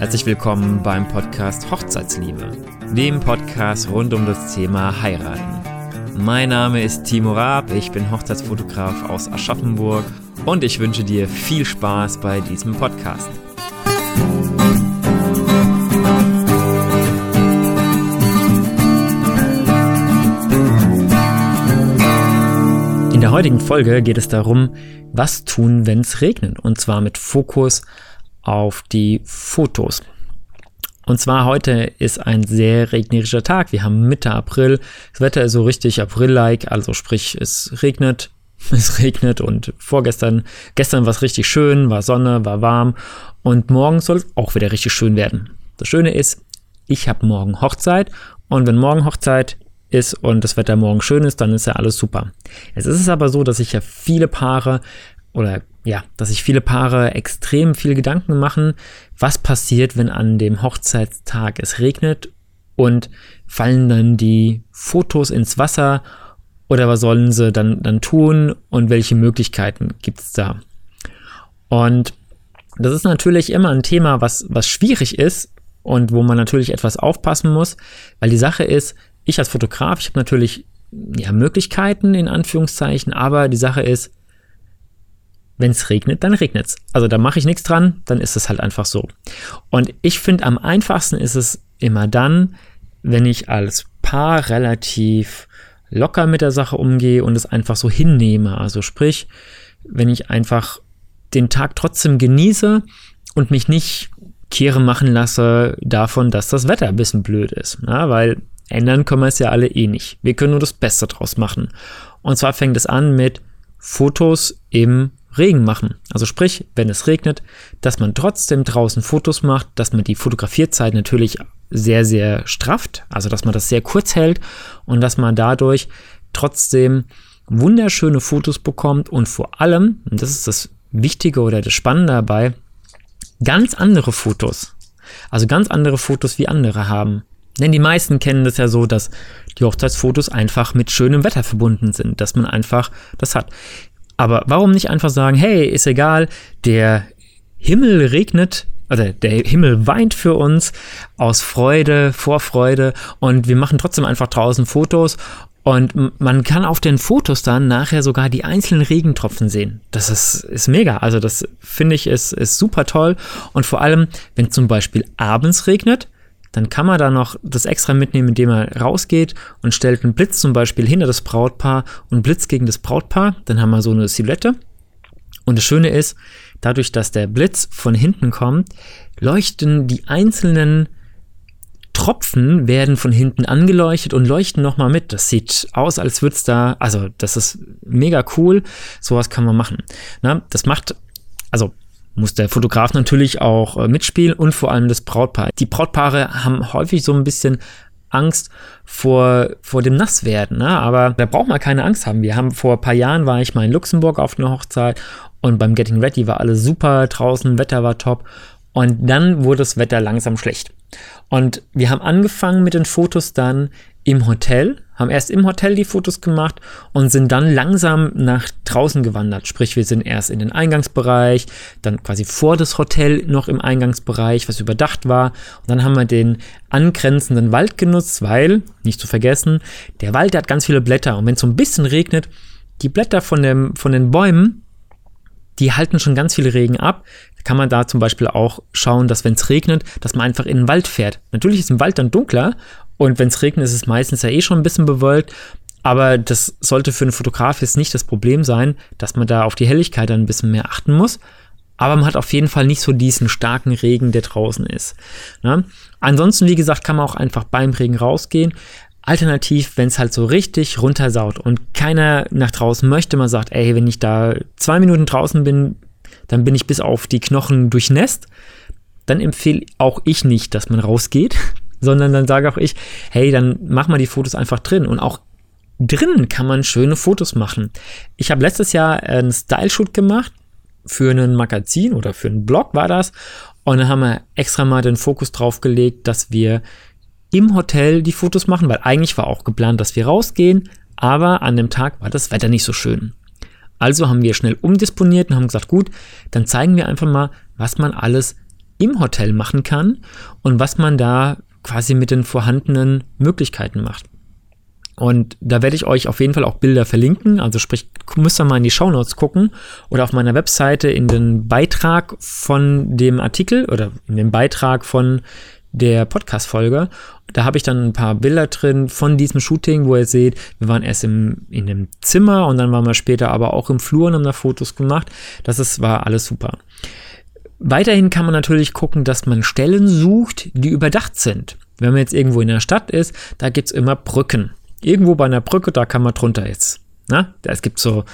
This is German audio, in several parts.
Herzlich willkommen beim Podcast Hochzeitsliebe, dem Podcast rund um das Thema Heiraten. Mein Name ist Timo Raab, ich bin Hochzeitsfotograf aus Aschaffenburg und ich wünsche dir viel Spaß bei diesem Podcast. In der heutigen Folge geht es darum, was tun, wenn es regnet. Und zwar mit Fokus auf die Fotos. Und zwar heute ist ein sehr regnerischer Tag. Wir haben Mitte April. Das Wetter ist so richtig April-like, also sprich, es regnet, es regnet und vorgestern, gestern war es richtig schön, war Sonne, war warm und morgen soll es auch wieder richtig schön werden. Das Schöne ist, ich habe morgen Hochzeit und wenn morgen Hochzeit ist und das Wetter morgen schön ist, dann ist ja alles super. Es ist aber so, dass sich ja viele Paare oder ja, dass sich viele Paare extrem viel Gedanken machen, was passiert, wenn an dem Hochzeitstag es regnet und fallen dann die Fotos ins Wasser oder was sollen sie dann, dann tun und welche Möglichkeiten gibt es da? Und das ist natürlich immer ein Thema, was, was schwierig ist und wo man natürlich etwas aufpassen muss, weil die Sache ist, ich als Fotograf, ich habe natürlich ja, Möglichkeiten in Anführungszeichen, aber die Sache ist, wenn es regnet, dann regnet es. Also da mache ich nichts dran, dann ist es halt einfach so. Und ich finde, am einfachsten ist es immer dann, wenn ich als Paar relativ locker mit der Sache umgehe und es einfach so hinnehme. Also sprich, wenn ich einfach den Tag trotzdem genieße und mich nicht kehre machen lasse davon, dass das Wetter ein bisschen blöd ist. Ja, weil ändern können wir es ja alle eh nicht. Wir können nur das Beste draus machen. Und zwar fängt es an mit Fotos im Regen machen. Also sprich, wenn es regnet, dass man trotzdem draußen Fotos macht, dass man die Fotografierzeit natürlich sehr, sehr strafft, also dass man das sehr kurz hält und dass man dadurch trotzdem wunderschöne Fotos bekommt und vor allem, und das ist das Wichtige oder das Spannende dabei, ganz andere Fotos. Also ganz andere Fotos wie andere haben. Denn die meisten kennen das ja so, dass die Hochzeitsfotos einfach mit schönem Wetter verbunden sind, dass man einfach das hat. Aber warum nicht einfach sagen, hey, ist egal, der Himmel regnet, oder der Himmel weint für uns aus Freude, Vorfreude und wir machen trotzdem einfach draußen Fotos und man kann auf den Fotos dann nachher sogar die einzelnen Regentropfen sehen. Das ist, ist mega. Also das finde ich ist, ist super toll. Und vor allem, wenn zum Beispiel abends regnet, dann kann man da noch das extra mitnehmen, indem man rausgeht und stellt einen Blitz zum Beispiel hinter das Brautpaar und Blitz gegen das Brautpaar. Dann haben wir so eine Silhouette. Und das Schöne ist, dadurch, dass der Blitz von hinten kommt, leuchten die einzelnen Tropfen werden von hinten angeleuchtet und leuchten nochmal mit. Das sieht aus, als würde es da, also das ist mega cool. Sowas kann man machen. Na, das macht, also muss der Fotograf natürlich auch äh, mitspielen und vor allem das Brautpaar. Die Brautpaare haben häufig so ein bisschen Angst vor, vor dem Nasswerden, ne? aber da braucht man keine Angst haben. Wir haben vor ein paar Jahren war ich mal in Luxemburg auf einer Hochzeit und beim Getting Ready war alles super draußen, Wetter war top und dann wurde das Wetter langsam schlecht. Und wir haben angefangen mit den Fotos dann im Hotel, haben erst im Hotel die Fotos gemacht und sind dann langsam nach draußen gewandert. Sprich, wir sind erst in den Eingangsbereich, dann quasi vor das Hotel noch im Eingangsbereich, was überdacht war. Und dann haben wir den angrenzenden Wald genutzt, weil, nicht zu vergessen, der Wald hat ganz viele Blätter. Und wenn es so ein bisschen regnet, die Blätter von, dem, von den Bäumen, die halten schon ganz viel Regen ab. Da kann man da zum Beispiel auch schauen, dass wenn es regnet, dass man einfach in den Wald fährt. Natürlich ist im Wald dann dunkler und wenn es regnet, ist es meistens ja eh schon ein bisschen bewölkt. Aber das sollte für einen Fotograf jetzt nicht das Problem sein, dass man da auf die Helligkeit dann ein bisschen mehr achten muss. Aber man hat auf jeden Fall nicht so diesen starken Regen, der draußen ist. Ne? Ansonsten, wie gesagt, kann man auch einfach beim Regen rausgehen. Alternativ, wenn es halt so richtig runtersaut und keiner nach draußen möchte, man sagt, ey, wenn ich da zwei Minuten draußen bin, dann bin ich bis auf die Knochen durchnässt, dann empfehle auch ich nicht, dass man rausgeht, sondern dann sage auch ich, hey, dann mach mal die Fotos einfach drin und auch drinnen kann man schöne Fotos machen. Ich habe letztes Jahr einen Style-Shoot gemacht für ein Magazin oder für einen Blog war das und dann haben wir extra mal den Fokus drauf gelegt, dass wir im Hotel die Fotos machen, weil eigentlich war auch geplant, dass wir rausgehen, aber an dem Tag war das Wetter nicht so schön. Also haben wir schnell umdisponiert und haben gesagt, gut, dann zeigen wir einfach mal, was man alles im Hotel machen kann und was man da quasi mit den vorhandenen Möglichkeiten macht. Und da werde ich euch auf jeden Fall auch Bilder verlinken. Also sprich, müsst ihr mal in die Shownotes gucken oder auf meiner Webseite in den Beitrag von dem Artikel oder in den Beitrag von der Podcast-Folge. Da habe ich dann ein paar Bilder drin von diesem Shooting, wo ihr seht, wir waren erst im, in dem Zimmer und dann waren wir später aber auch im Flur und haben da Fotos gemacht. Das ist, war alles super. Weiterhin kann man natürlich gucken, dass man Stellen sucht, die überdacht sind. Wenn man jetzt irgendwo in der Stadt ist, da gibt es immer Brücken irgendwo bei einer Brücke, da kann man drunter jetzt. Ne? Es gibt so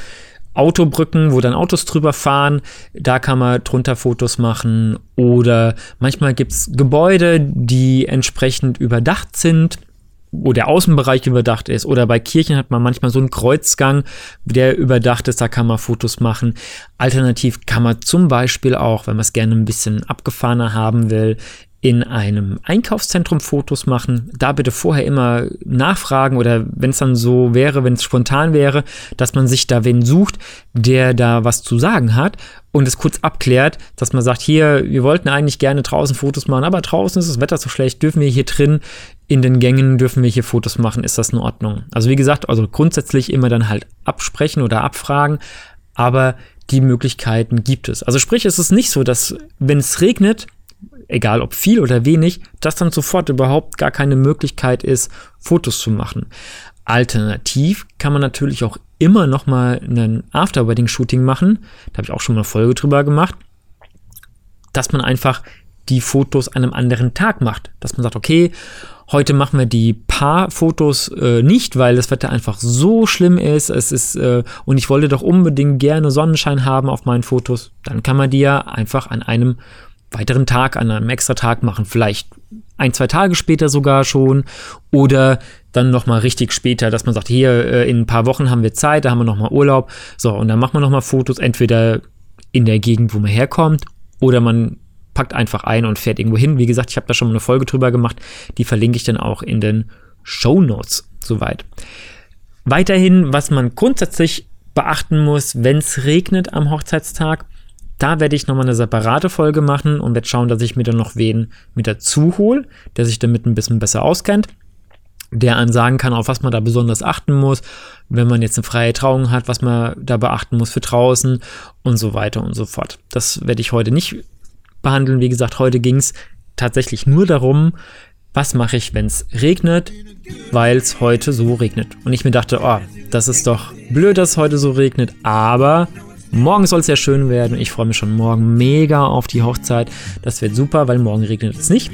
Autobrücken, wo dann Autos drüber fahren, da kann man drunter Fotos machen. Oder manchmal gibt es Gebäude, die entsprechend überdacht sind, wo der Außenbereich überdacht ist. Oder bei Kirchen hat man manchmal so einen Kreuzgang, der überdacht ist, da kann man Fotos machen. Alternativ kann man zum Beispiel auch, wenn man es gerne ein bisschen abgefahrener haben will, in einem Einkaufszentrum Fotos machen. Da bitte vorher immer nachfragen oder wenn es dann so wäre, wenn es spontan wäre, dass man sich da wen sucht, der da was zu sagen hat und es kurz abklärt, dass man sagt, hier, wir wollten eigentlich gerne draußen Fotos machen, aber draußen ist das Wetter so schlecht, dürfen wir hier drin in den Gängen, dürfen wir hier Fotos machen, ist das in Ordnung? Also wie gesagt, also grundsätzlich immer dann halt absprechen oder abfragen, aber die Möglichkeiten gibt es. Also sprich, es ist nicht so, dass wenn es regnet, egal ob viel oder wenig, dass dann sofort überhaupt gar keine Möglichkeit ist, Fotos zu machen. Alternativ kann man natürlich auch immer noch mal ein After-Wedding-Shooting machen. Da habe ich auch schon mal eine Folge drüber gemacht, dass man einfach die Fotos an einem anderen Tag macht. Dass man sagt, okay, heute machen wir die Paar-Fotos äh, nicht, weil das Wetter einfach so schlimm ist. Es ist äh, und ich wollte doch unbedingt gerne Sonnenschein haben auf meinen Fotos. Dann kann man die ja einfach an einem weiteren Tag, an einem extra Tag machen, vielleicht ein, zwei Tage später sogar schon oder dann nochmal richtig später, dass man sagt, hier äh, in ein paar Wochen haben wir Zeit, da haben wir nochmal Urlaub, so und dann macht man nochmal Fotos, entweder in der Gegend, wo man herkommt oder man packt einfach ein und fährt irgendwo hin. Wie gesagt, ich habe da schon mal eine Folge drüber gemacht, die verlinke ich dann auch in den Show Notes soweit. Weiterhin, was man grundsätzlich beachten muss, wenn es regnet am Hochzeitstag, da werde ich nochmal eine separate Folge machen und werde schauen, dass ich mir dann noch wen mit dazu hole, der sich damit ein bisschen besser auskennt, der einem sagen kann, auf was man da besonders achten muss, wenn man jetzt eine freie Trauung hat, was man da beachten muss für draußen und so weiter und so fort. Das werde ich heute nicht behandeln. Wie gesagt, heute ging es tatsächlich nur darum, was mache ich, wenn es regnet, weil es heute so regnet. Und ich mir dachte, oh, das ist doch blöd, dass es heute so regnet, aber Morgen soll es ja schön werden. Ich freue mich schon morgen mega auf die Hochzeit. Das wird super, weil morgen regnet es nicht.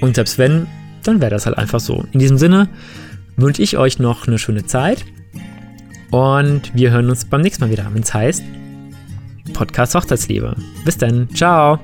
Und selbst wenn, dann wäre das halt einfach so. In diesem Sinne wünsche ich euch noch eine schöne Zeit. Und wir hören uns beim nächsten Mal wieder, wenn es heißt Podcast Hochzeitsliebe. Bis dann. Ciao.